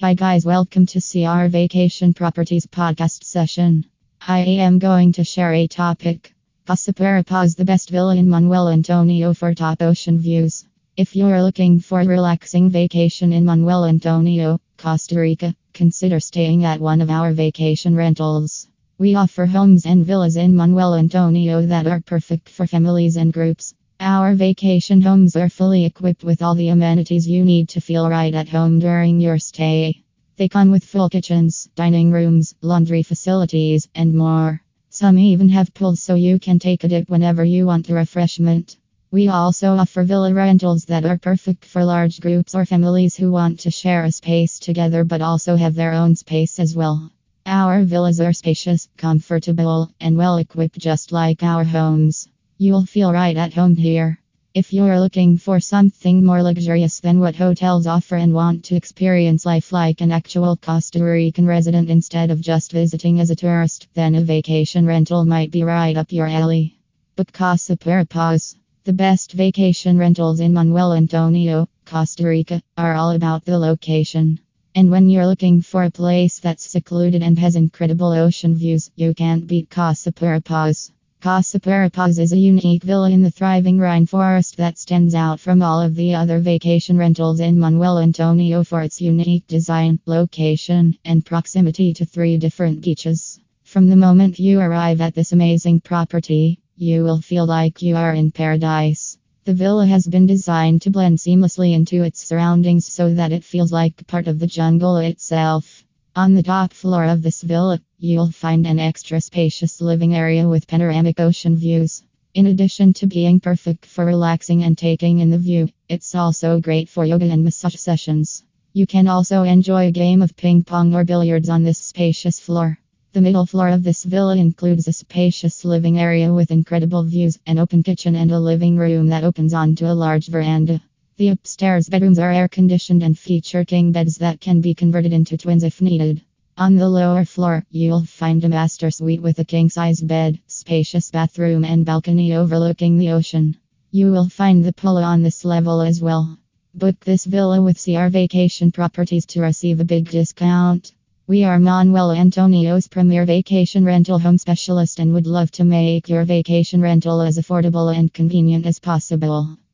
Hi, guys, welcome to CR Vacation Properties podcast session. I am going to share a topic. Casa Paz, the best villa in Manuel Antonio for top ocean views. If you're looking for a relaxing vacation in Manuel Antonio, Costa Rica, consider staying at one of our vacation rentals. We offer homes and villas in Manuel Antonio that are perfect for families and groups. Our vacation homes are fully equipped with all the amenities you need to feel right at home during your stay. They come with full kitchens, dining rooms, laundry facilities, and more. Some even have pools so you can take a dip whenever you want a refreshment. We also offer villa rentals that are perfect for large groups or families who want to share a space together but also have their own space as well. Our villas are spacious, comfortable, and well equipped just like our homes. You'll feel right at home here. If you're looking for something more luxurious than what hotels offer and want to experience life like an actual Costa Rican resident instead of just visiting as a tourist, then a vacation rental might be right up your alley. But Casa Pura Paz. The best vacation rentals in Manuel Antonio, Costa Rica, are all about the location. And when you're looking for a place that's secluded and has incredible ocean views, you can't beat Casa Paz. Casa Pura Paz is a unique villa in the thriving rainforest that stands out from all of the other vacation rentals in Manuel Antonio for its unique design, location, and proximity to three different beaches. From the moment you arrive at this amazing property, you will feel like you are in paradise. The villa has been designed to blend seamlessly into its surroundings so that it feels like part of the jungle itself. On the top floor of this villa, you'll find an extra spacious living area with panoramic ocean views. In addition to being perfect for relaxing and taking in the view, it's also great for yoga and massage sessions. You can also enjoy a game of ping pong or billiards on this spacious floor. The middle floor of this villa includes a spacious living area with incredible views, an open kitchen, and a living room that opens onto a large veranda. The upstairs bedrooms are air conditioned and feature king beds that can be converted into twins if needed. On the lower floor, you'll find a master suite with a king size bed, spacious bathroom, and balcony overlooking the ocean. You will find the pool on this level as well. Book this villa with CR Vacation Properties to receive a big discount. We are Manuel Antonio's premier vacation rental home specialist and would love to make your vacation rental as affordable and convenient as possible.